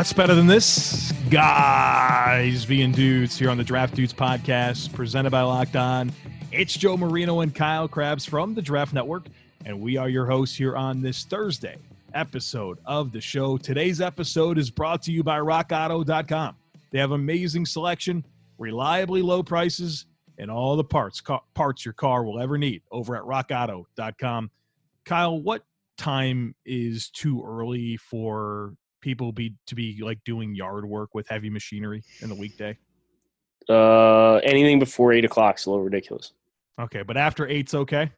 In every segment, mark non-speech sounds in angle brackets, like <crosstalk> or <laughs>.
what's better than this? Guys being dudes here on the Draft Dudes podcast, presented by Locked On. It's Joe Marino and Kyle Crabbs from the Draft Network, and we are your hosts here on this Thursday episode of the show. Today's episode is brought to you by RockAuto.com. They have amazing selection, reliably low prices, and all the parts ca- parts your car will ever need over at RockAuto.com. Kyle, what time is too early for people be to be like doing yard work with heavy machinery in the weekday? Uh, anything before eight o'clock is a little ridiculous. Okay, but after eight's okay.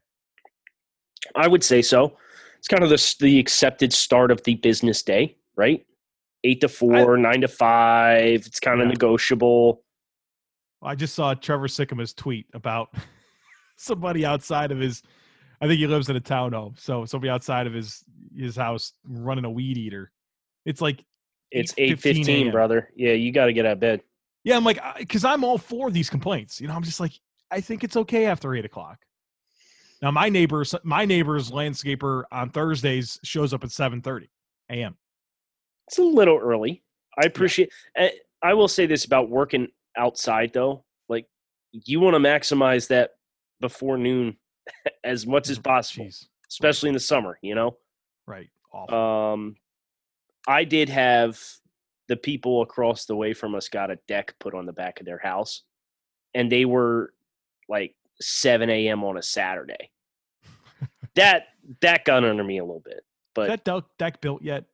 I would say so. It's kind of the the accepted start of the business day, right? Eight to four, I, nine to five. It's kind of negotiable. I just saw Trevor Sikkema's tweet about <laughs> somebody outside of his. I think he lives in a townhome, so somebody outside of his his house running a weed eater. It's like it's eight fifteen, brother. Yeah, you got to get out of bed. Yeah, I'm like, because I'm all for these complaints. You know, I'm just like, I think it's okay after eight o'clock. Now, my neighbor's my neighbor's landscaper on Thursdays shows up at seven thirty a.m. It's a little early. I appreciate. Yeah. I will say this about working outside though. Like, you want to maximize that before noon <laughs> as much as possible, Jeez. especially in the summer. You know. Right. Awful. Um, I did have the people across the way from us got a deck put on the back of their house, and they were like 7 a.m. on a Saturday. <laughs> that that got under me a little bit. But Is that deck built yet?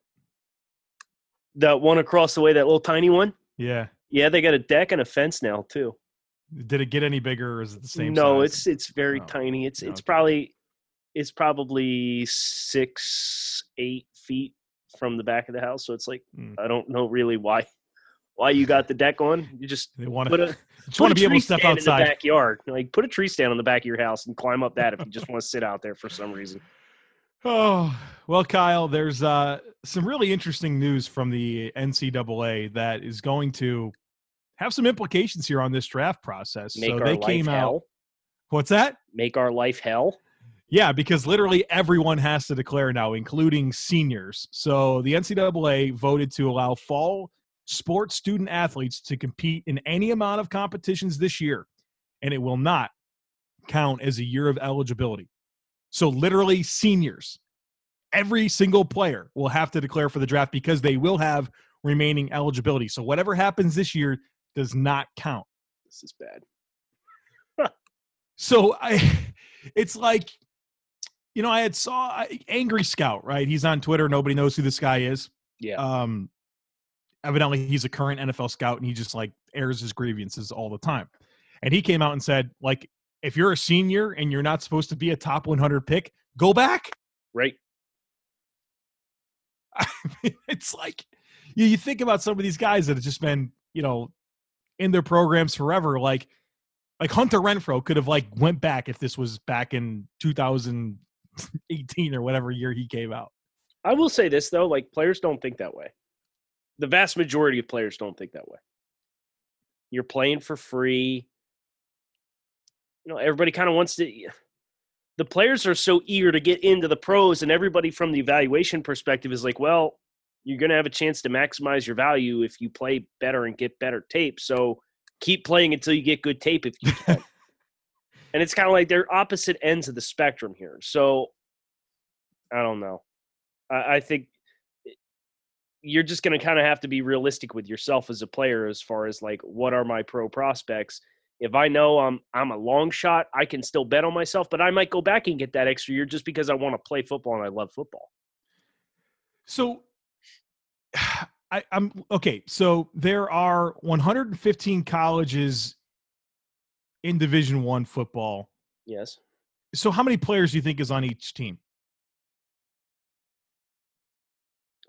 That one across the way, that little tiny one. Yeah. Yeah, they got a deck and a fence now too. Did it get any bigger, or is it the same? No, size? it's it's very oh. tiny. It's it's okay. probably it's probably six eight feet from the back of the house. So it's like mm. I don't know really why why you got the deck on. You just they want to <laughs> just want to be able to step outside in the backyard. Like put a tree stand on the back of your house and climb up that if you just want to sit out there for some reason. <laughs> Oh well, Kyle. There's uh, some really interesting news from the NCAA that is going to have some implications here on this draft process. Make so they came hell. out. What's that? Make our life hell. Yeah, because literally everyone has to declare now, including seniors. So the NCAA voted to allow fall sports student athletes to compete in any amount of competitions this year, and it will not count as a year of eligibility. So literally seniors, every single player will have to declare for the draft because they will have remaining eligibility. So whatever happens this year does not count. This is bad. <laughs> so I <laughs> it's like you know, I had saw Angry Scout, right? He's on Twitter. Nobody knows who this guy is. Yeah. Um, evidently he's a current NFL scout and he just like airs his grievances all the time. And he came out and said, like, if you're a senior and you're not supposed to be a top 100 pick, go back. Right. <laughs> I mean, it's like you, you think about some of these guys that have just been, you know, in their programs forever. Like, like Hunter Renfrow could have like went back if this was back in 2000 <laughs> 18 or whatever year he came out. I will say this though, like players don't think that way. The vast majority of players don't think that way. You're playing for free. You know, everybody kind of wants to the players are so eager to get into the pros and everybody from the evaluation perspective is like, well, you're going to have a chance to maximize your value if you play better and get better tape. So keep playing until you get good tape if you can and it's kind of like they're opposite ends of the spectrum here. So I don't know. I, I think you're just going to kind of have to be realistic with yourself as a player as far as like what are my pro prospects. If I know I'm I'm a long shot, I can still bet on myself, but I might go back and get that extra year just because I want to play football and I love football. So <sighs> I, am okay. So there are 115 colleges in Division One football. Yes. So how many players do you think is on each team?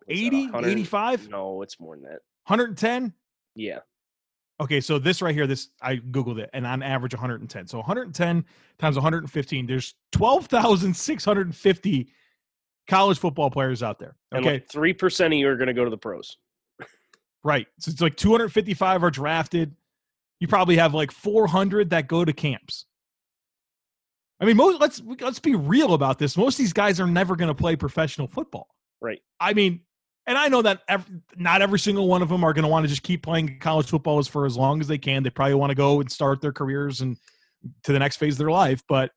80, 85? No, it's more than that. 110? Yeah. Okay, so this right here, this I googled it, and on average 110. So 110 times 115, there's 12,650 college football players out there. Okay, three like percent of you are going to go to the pros. right. So it's like 255 are drafted you probably have like 400 that go to camps. I mean, most, let's let's be real about this. Most of these guys are never going to play professional football. Right. I mean, and I know that every, not every single one of them are going to want to just keep playing college football as for as long as they can. They probably want to go and start their careers and to the next phase of their life. But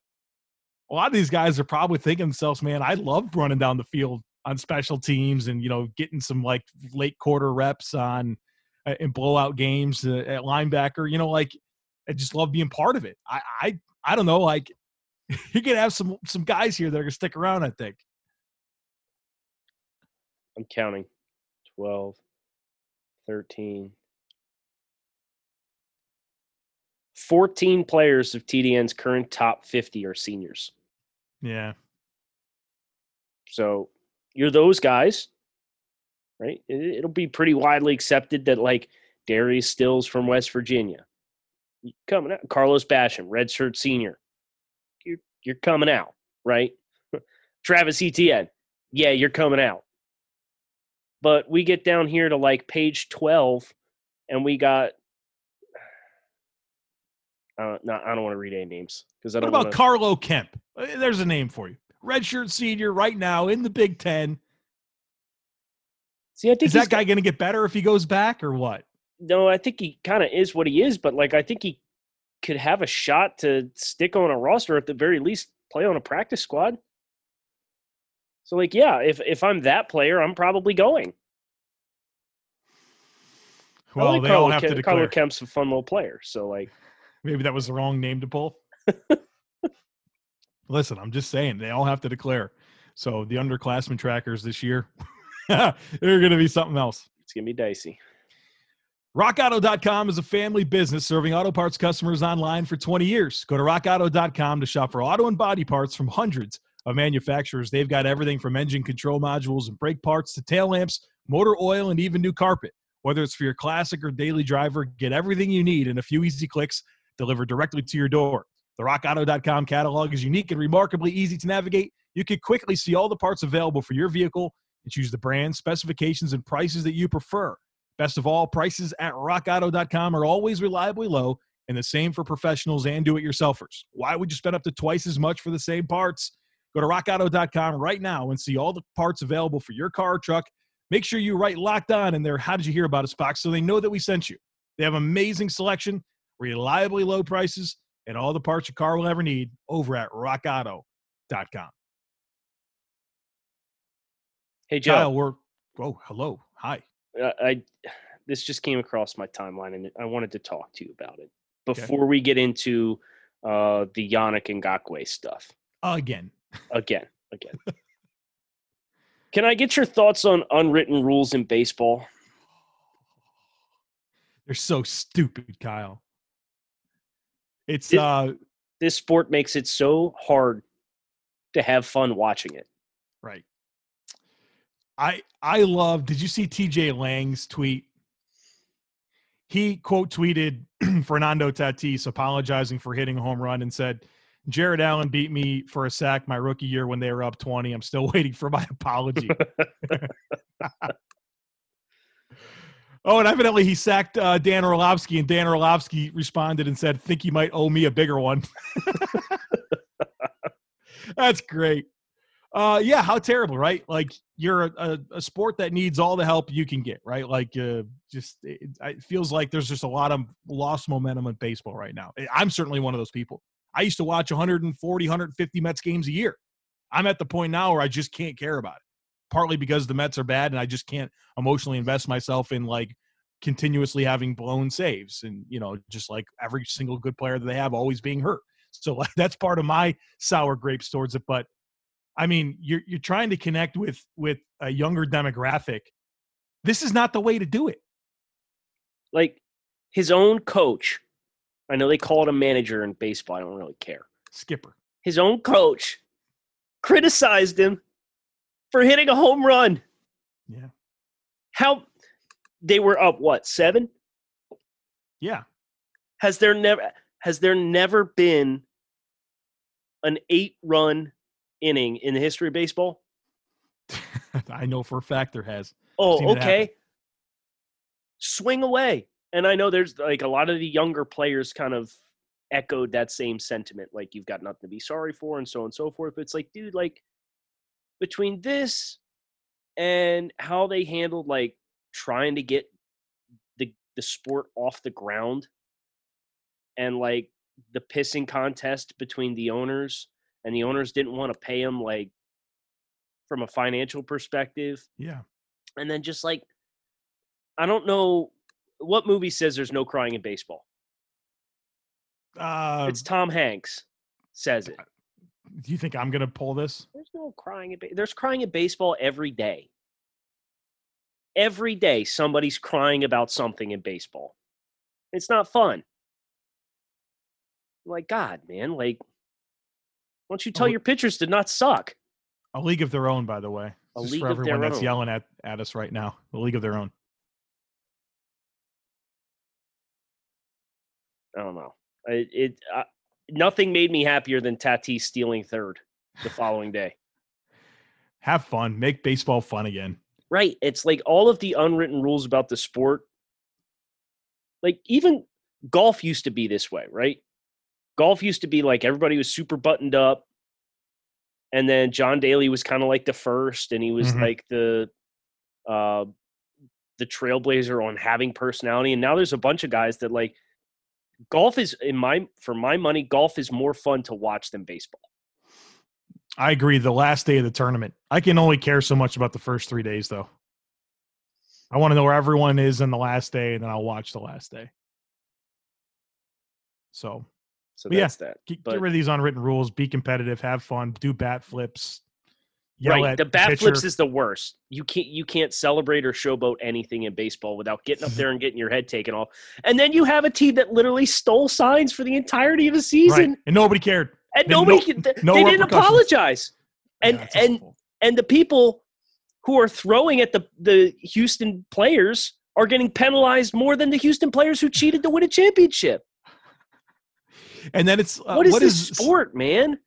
a lot of these guys are probably thinking themselves, "Man, I love running down the field on special teams and you know getting some like late quarter reps on in blowout games uh, at linebacker. You know, like I just love being part of it. I I I don't know, like." <laughs> You're gonna have some some guys here that are gonna stick around. I think. I'm counting 12, 13, 14 players of TDN's current top 50 are seniors. Yeah. So you're those guys, right? It'll be pretty widely accepted that like Darius Stills from West Virginia, coming out, Carlos Basham, redshirt senior, you're you're coming out, right? <laughs> Travis Etienne, yeah, you're coming out. But we get down here to like page 12 and we got <sighs> uh, no, I don't want to read any names because I don't. What about wanna... Carlo Kemp? Uh, there's a name for you. Redshirt senior right now in the Big Ten. See, I think is that guy going to get better if he goes back or what? No, I think he kind of is what he is, but like I think he could have a shot to stick on a roster at the very least, play on a practice squad. So like, yeah, if if I'm that player, I'm probably going. Well, like they Carlo all have Kemp, to declare. Carlo Kemp's a fun little player, so like, maybe that was the wrong name to pull. <laughs> Listen, I'm just saying they all have to declare. So the underclassmen trackers this year, <laughs> they're going to be something else. It's going to be dicey. RockAuto.com is a family business serving auto parts customers online for 20 years. Go to RockAuto.com to shop for auto and body parts from hundreds of manufacturers. They've got everything from engine control modules and brake parts to tail lamps, motor oil, and even new carpet. Whether it's for your classic or daily driver, get everything you need in a few easy clicks delivered directly to your door. The RockAuto.com catalog is unique and remarkably easy to navigate. You can quickly see all the parts available for your vehicle and choose the brand, specifications, and prices that you prefer. Best of all, prices at rockauto.com are always reliably low and the same for professionals and do it yourselfers. Why would you spend up to twice as much for the same parts? Go to rockauto.com right now and see all the parts available for your car or truck. Make sure you write locked on in there. How did you hear about us box so they know that we sent you? They have amazing selection, reliably low prices, and all the parts your car will ever need over at rockauto.com. Hey, Joe. Kyle, we're, oh, hello. Hi. Uh, I, <sighs> this just came across my timeline and I wanted to talk to you about it before okay. we get into uh, the Yannick Ngakoue stuff. Again. Again. Again. <laughs> Can I get your thoughts on unwritten rules in baseball? They're so stupid, Kyle. It's this, uh this sport makes it so hard to have fun watching it. Right. I I love did you see TJ Lang's tweet? He quote tweeted <clears throat> Fernando Tatis apologizing for hitting a home run and said, Jared Allen beat me for a sack my rookie year when they were up 20. I'm still <laughs> waiting for my apology. <laughs> oh, and evidently he sacked uh, Dan Orlovsky, and Dan Orlovsky responded and said, Think you might owe me a bigger one. <laughs> That's great. Uh, yeah, how terrible, right? Like you're a, a, sport that needs all the help you can get, right? Like, uh, just it, it feels like there's just a lot of lost momentum in baseball right now. I'm certainly one of those people. I used to watch 140, 150 Mets games a year. I'm at the point now where I just can't care about it. Partly because the Mets are bad and I just can't emotionally invest myself in like continuously having blown saves and you know just like every single good player that they have always being hurt. So <laughs> that's part of my sour grapes towards it. But I mean, you're you're trying to connect with with a younger demographic. This is not the way to do it. Like his own coach I know they call it a manager in baseball. I don't really care. Skipper. His own coach criticized him for hitting a home run. Yeah. How they were up what, 7? Yeah. Has there never has there never been an 8-run inning in the history of baseball? <laughs> I know for a fact there has. Oh, okay. Swing away and I know there's like a lot of the younger players kind of echoed that same sentiment, like you've got nothing to be sorry for, and so on and so forth. But it's like, dude, like between this and how they handled like trying to get the the sport off the ground and like the pissing contest between the owners and the owners didn't want to pay him like from a financial perspective. Yeah. and then just like i don't know what movie says there's no crying in baseball? Uh, it's tom hanks says it. Do you think I'm gonna pull this? there's no crying in ba- there's crying in baseball every day. Every day somebody's crying about something in baseball. It's not fun. Like god man like why don't you tell Oh, your pitchers to not suck A league of their own, by the way. A Just league for of everyone that's own. yelling at, at us right now. A league of their own. i don't know it, it uh, nothing made me happier than tatis stealing third the following day <laughs> Have fun. Make baseball fun again. Right. It's like all of the unwritten rules about the sport. Like even golf used to be this way, right? Golf used to be like everybody was super buttoned up. And then John Daly was kind of like the first, and he was Mhm. like the uh the trailblazer on having personality. And now there's a bunch of guys that like golf is in my for my money, golf is more fun to watch than baseball. I agree. The last day of the tournament. I can only care so much about the first three days, though. I want to know where everyone is on the last day, and then I'll watch the last day. So So But yeah, that's that. get, But- get rid of these unwritten rules. Be competitive. Have fun. Do bat flips. Right. The bat pitcher. flips is the worst. You can't you can't celebrate or showboat anything in baseball without getting up <laughs> there and getting your head taken off. And then you have a team that literally stole signs for the entirety of a season, right. and nobody cared. and nobody no- <laughs> they no didn't apologize. And Yeah, and awful. and the people who are throwing at the the Houston players are getting penalized more than the Houston players who cheated to win a championship. And then it's uh, what is what this is- sport, man?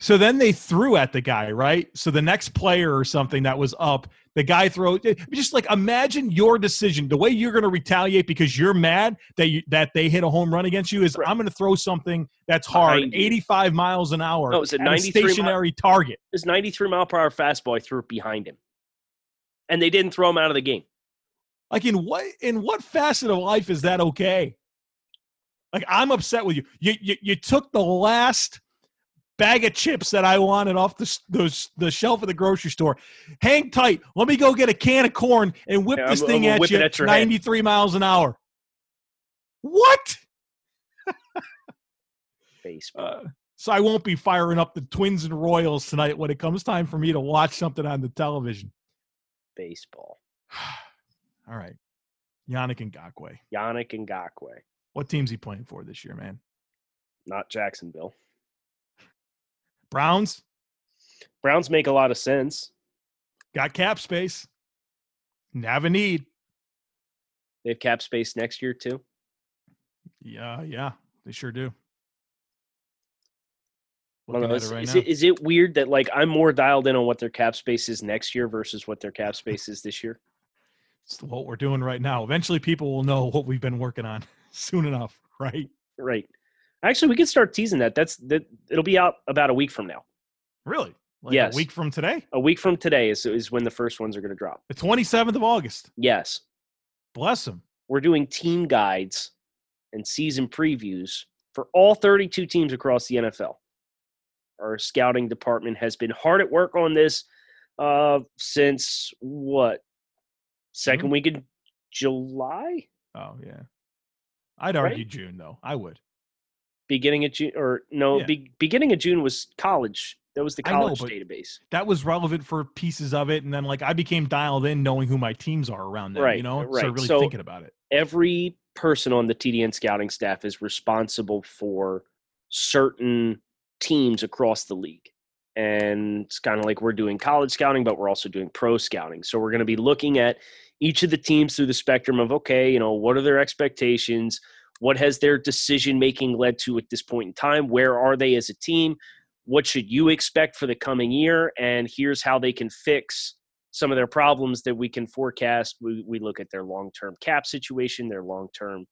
So then they threw at the guy, right? So the next player or something that was up, the guy throw just like imagine your decision, the way you're going to retaliate because you're mad that you, that they hit a home run against you is Right. I'm going to throw something that's hard, Behind you. 85 miles an hour, No, it was a at 93 mile- stationary target. This 93 mile per hour fastball, I threw it behind him, and they didn't throw him out of the game. Like in what in what facet of life is that okay? Like I'm upset with you. You you, you took the last bag of chips that I wanted off the those the shelf of the grocery store. Hang tight. Let me go get a can of corn and whip Yeah, this I'm- thing I'm at you at your head. 93 miles an hour. What? <laughs> Baseball. Uh, so I won't be firing up the Twins and Royals tonight when it comes time for me to watch something on the television. baseball. <sighs> All right. Yannick Ngakoue. Yannick Ngakoue, What team's he playing for this year, man? not Jacksonville. Browns? Browns make a lot of sense. Got cap space. Have a need. They have cap space next year too. Yeah, yeah, they sure do. Looking know, Is, it right is it, is it weird that like I'm more dialed in on what their cap space is next year versus what their cap space is this year? It's what we're doing right now. Eventually, people will know what we've been working on <laughs> soon enough, <laughs> right? Right. Actually, we can start teasing that. That's that. It'll be out about a week from now. Really? Like Yes. A week from today, A week from today is is when the first ones are going to drop. the 27th of August. Yes, Bless them. we're doing team guides and season previews for all 32 teams across the NFL. Our scouting department has been hard at work on this uh, since what second June? week in July, Oh yeah. I'd Right? argue June though. I would. beginning of June, or no, Yeah. be, beginning of June was college. That was the I know, college database. That was relevant for pieces of it, and then like I became dialed in, knowing who my teams are around them. Right, You know, right. so really So- thinking about it. every person on the TDN scouting staff is responsible for certain teams across the league. And it's kind of like we're doing college scouting, but we're also doing pro scouting. So we're going to be looking at each of the teams through the spectrum of okay, you know, what are their expectations? What has their decision making led to at this point in time? Where are they as a team? What should you expect for the coming year? And here's how they can fix some of their problems that we can forecast. We, we look at their long term cap situation, their long term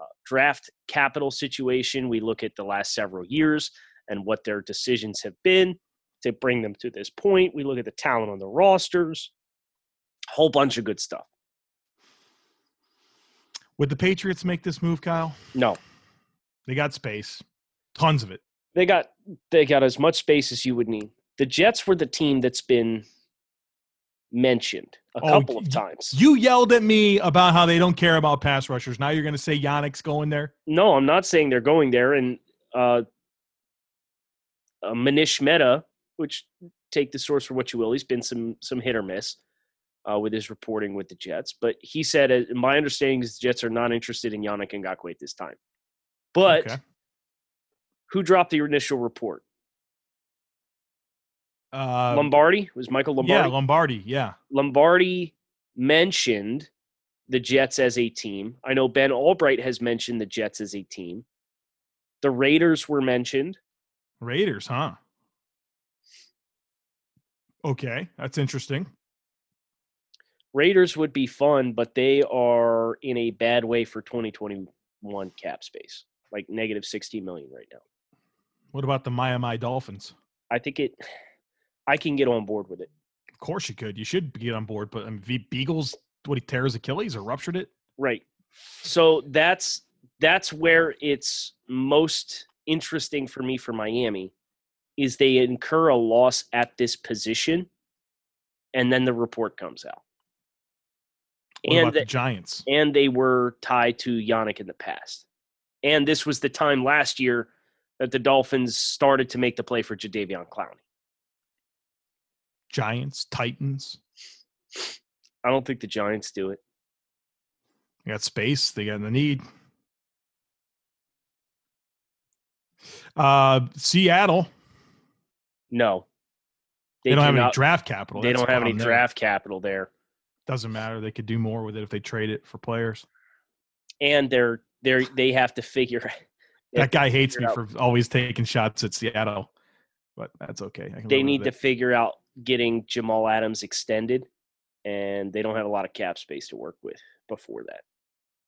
uh, draft capital situation. We look at the last several years and what their decisions have been to bring them to this point. We look at the talent on the rosters. Whole bunch of good stuff. Would the Patriots make this move, Kyle? No, They got space, tons of it. they got they got as much space as you would need. The Jets were the team that's been mentioned a Oh, couple of times. You yelled at me about how they don't care about pass rushers. Now you're going to say Yannick's going there? No, I'm not saying they're going there. And uh, uh, Manish Mehta, which take the source for what you will, he's been some some hit or miss uh, with his reporting with the Jets. But he said, uh, my understanding is the Jets are not interested in Yannick Ngakoue at this time. But Okay. who dropped the initial report? Uh, Lombardi was Michael Lombardi. yeah, Lombardi. Yeah. Lombardi mentioned the Jets as a team. I know Ben Albright has mentioned the Jets as a team. The Raiders were mentioned. Raiders, huh? Okay, that's interesting. Raiders would be fun, but they are in a bad way for 2021 cap space, like negative 60 million right now. What about the Miami Dolphins? I think it. I can get on board with it. Of course you could. You should get on board. But um, I mean, V- Biegel's, what he tears Achilles or ruptured it? Right. So that's that's where it's most interesting for me for Miami is they incur a loss at this position and then the report comes out. What and the the- Giants? and they were tied to Yannick in the past. And this was the time last year that the Dolphins started to make the play for Jadeveon Clowney. Giants, Titans. I don't think the Giants do it. They got space. They got the need. Uh, Seattle. No. They, don't have any draft capital. They That's don't have any draft capital there. Doesn't matter. They could do more with it if they trade it for players. And they're they're they have to figure That guy hates me figure for always taking shots at Seattle, but that's okay. I can they need to figure out getting Jamal Adams extended, and they don't have a lot of cap space to work with before that.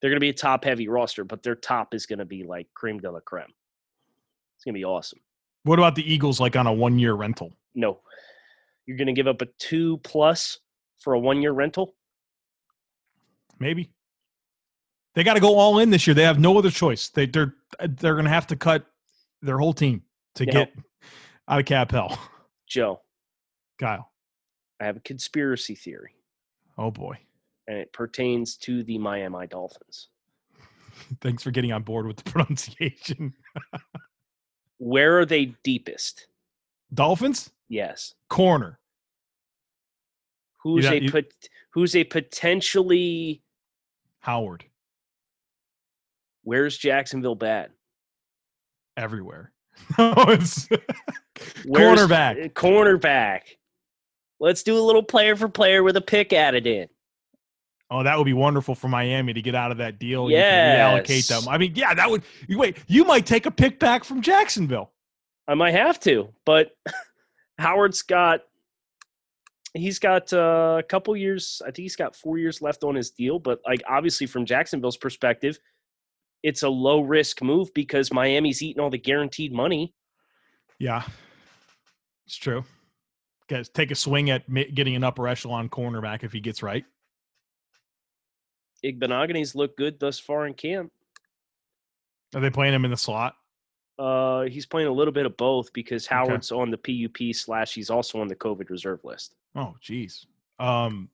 They're going to be a top heavy roster, but their top is going to be like creme de la creme. It's going to be awesome. What about the Eagles? Like on a one year rental? No, you're going to give up a two plus for a one year rental. Maybe. They got to go all in this year. They have no other choice. They, they're they're going to have to cut their whole team to get out of cap hell. Joe, Kyle. I have a conspiracy theory, Oh boy. and it pertains to the Miami Dolphins. Thanks for getting on board with the <laughs> pronunciation. Where are they deepest? Dolphins Yes. corner. Who's know, a you- who's a potentially Howard where's Jacksonville bad? everywhere. <laughs> no, it's <laughs> cornerback. uh, Cornerback. Let's do a little player for player with a pick added in. Oh, that would be wonderful for Miami to get out of that deal. You can reallocate them. I mean, yeah, that would. you- Wait, you might take a pick back from Jacksonville. I might have to, but <laughs> Howard's got he's got uh, a couple years. I think he's got four years left on his deal. But like obviously from Jacksonville's perspective, it's a low risk move because Miami's eating all the guaranteed money. Yeah, it's true. Guys, take a swing at getting an upper echelon cornerback if he gets right. Igbinoghene's looked good thus far in camp. Are they playing him in the slot? Uh, he's playing a little bit of both because Okay. Howard's on the PUP slash he's also on the COVID reserve list. Oh, geez. Um,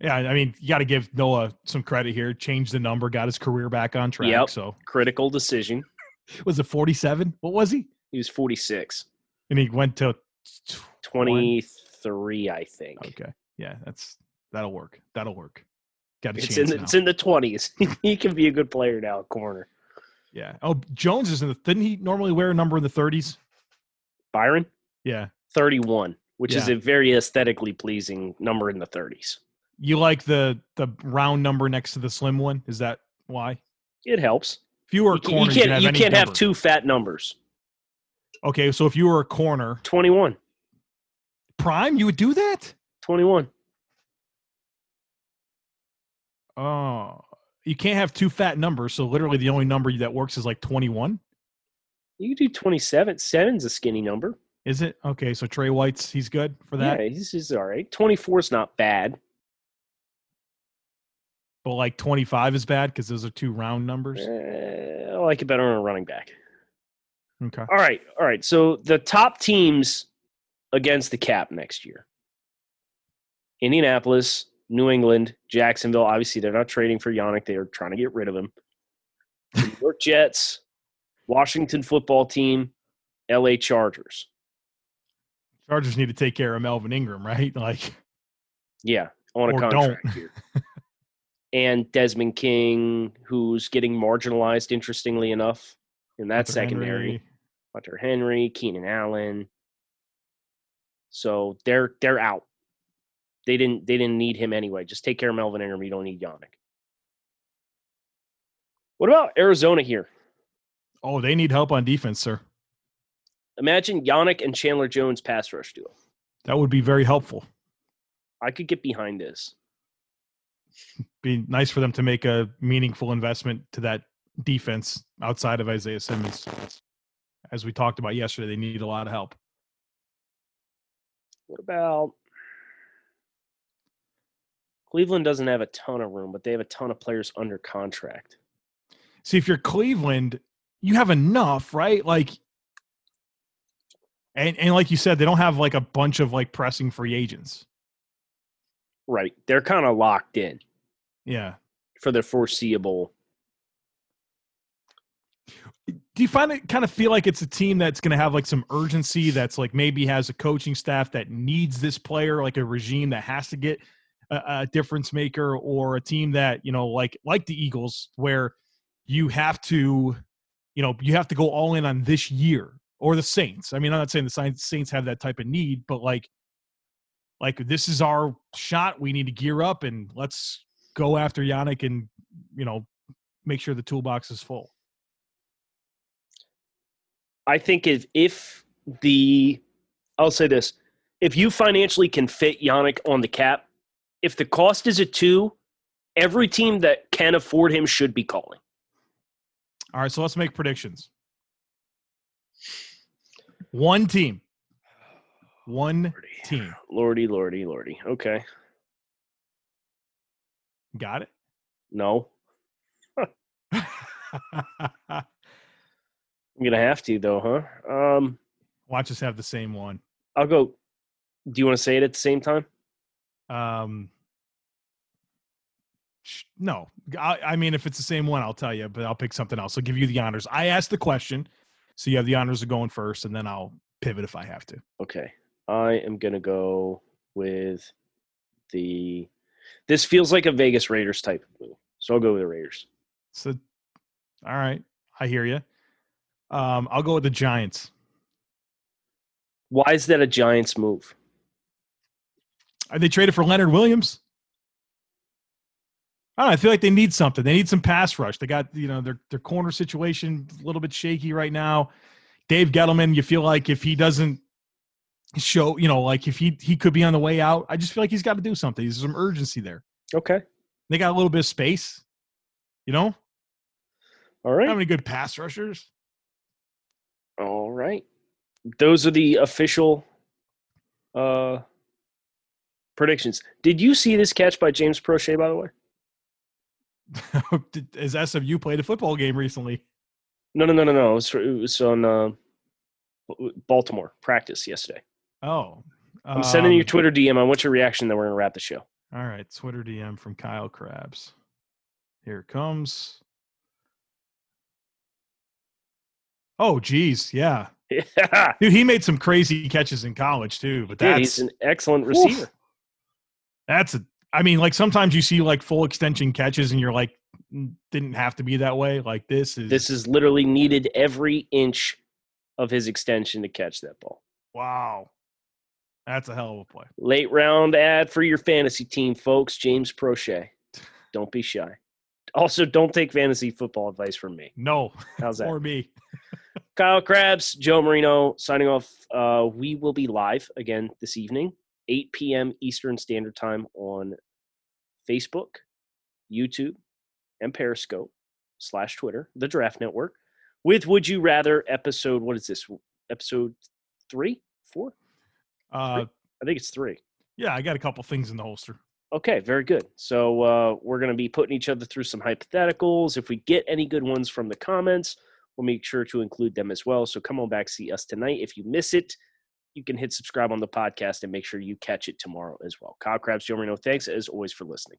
yeah, I mean, you got to give Noah some credit here. Changed the number, got his career back on track. Yep. So Critical decision. <laughs> was it forty-seven? What was he? He was 46, And he went to 23, I think. Okay, yeah, that's that'll work. That'll work. Got a It's chance in the, now. it's in the 20s. <laughs> he can be a good player now, corner. Yeah. Oh, Jones is in the. Didn't he normally wear a number in the thirties? Byron, Yeah. 31, which is a very aesthetically pleasing number in the 30s. You like the the round number next to the slim one? Is that why? It helps. If you were a You, corner, you you, can't, can have you can't have two fat numbers. Okay, so if you were a corner 21. prime, you would do that. 21. Oh, you can't have two fat numbers. So literally, the only number that works is like twenty-one. You can do 27. Seven's a skinny number. Is it okay? So Trey White's he's good for that. Yeah, he's, he's all right. 24 is not bad. but like 25 is bad because those are two round numbers. Eh, I like it better on a running back. Okay. All right, all right. So the top teams against the cap next year: Indianapolis, New England, Jacksonville. Obviously, they're not trading for Yannick; they are trying to get rid of him. New <laughs> York Jets, Washington Football Team, L.A. Chargers. Chargers need to take care of Melvin Ingram, right? <laughs> Like, Yeah, on a Or contract here. and Desmond King, who's getting marginalized, interestingly enough, in that Hunter secondary. Henry. Hunter Henry, Keenan Allen. So they're they're out. They didn't they didn't need him anyway. Just take care of Melvin Ingram. You don't need Yannick. What about Arizona here? Oh, they need help on defense, sir. Imagine Yannick and Chandler Jones pass rush duo. That would be very helpful. I could get behind this. Be nice for them to make a meaningful investment to that defense outside of Isaiah Simmons. As we talked about yesterday, they need a lot of help. What about Cleveland doesn't have a ton of room, but they have a ton of players under contract. See, if you're Cleveland, you have enough, right? Like, and and like you said, they don't have like a bunch of like pressing free agents. Right. They're kind of locked in Yeah. for the foreseeable. Do you find it kind of feel like it's a team that's going to have like some urgency? That's like maybe has a coaching staff that needs this player, like a regime that has to get a, difference maker, or a team that you know, like like the Eagles, where you have to, you know, you have to go all in on this year, or the Saints. I mean, I'm not saying the Saints Saints have that type of need, but like, like this is our shot. We need to gear up and let's go after Yannick and you know make sure the toolbox is full. I think if if the I'll say this, if you financially can fit Yannick on the cap, if the cost is a two, every team that can afford him should be calling. All right, so let's make predictions. One team. One team. Lordy, lordy, lordy. Okay. Got it? No. <laughs> I'm gonna have to though, huh? Um Watch us have the same one. I'll go do you want to say it at the same time? Um, no, I, I mean, if it's the same one, I'll tell you, but I'll pick something else. I'll give you the honors. I asked the question, so you have the honors of going first, and then I'll pivot if I have to. Okay. I am going to go with the. This feels like a Vegas Raiders type of move. So I'll go with the Raiders. So, all right, I hear you. Um, I'll go with the Giants. Why is that a Giants move? Are they traded for Leonard Williams? I don't know. I feel like they need something. They need some pass rush. They got, you know, their their corner situation a little bit shaky right now. Dave Gettleman, you feel like if he doesn't show, you know, like if he he could be on the way out, I just feel like he's got to do something. There's some urgency there. Okay. They got a little bit of space, you know. All right. How many good pass rushers? All right. Those are the official uh predictions. Did you see this catch by James Proche, by the way? <laughs> Has SMU played a football game recently? No, no, no, no, no. It was, it was on uh, Baltimore practice yesterday. Oh, I'm sending you um, Twitter DM. I want your reaction. Then we're gonna wrap the show. All right, Twitter DM from Kyle Crabbs. Here it comes. Oh, geez, yeah, Yeah, <laughs> dude, he made some crazy catches in college too. But Dude, that's he's an excellent receiver. that's a. I mean, like sometimes you see like full extension catches, and you're like, "Mm, didn't have to be that way. Like this is This is literally needed every inch of his extension to catch that ball. wow. That's a hell of a play. Late round ad for your fantasy team, folks. James Proche. <sighs> Don't be shy. Also, don't take fantasy football advice from me. No, How's that? or me. Kyle Crabbs, Joe Marino signing off. Uh, we will be live again this evening, 8 p.m. Eastern Standard Time on Facebook, YouTube, and Periscope slash Twitter, the Draft Network, with Would You Rather episode. What is this? Episode three, four? Uh, I think it's three. yeah, I got a couple things in the holster. Okay, very good. So uh, we're going to be putting each other through some hypotheticals. If we get any good ones from the comments, we'll make sure to include them as well. So come on back, see us tonight. If you miss it, you can hit subscribe on the podcast and make sure you catch it tomorrow as well. Kyle Crabbs, Joe Marino, thanks as always for listening.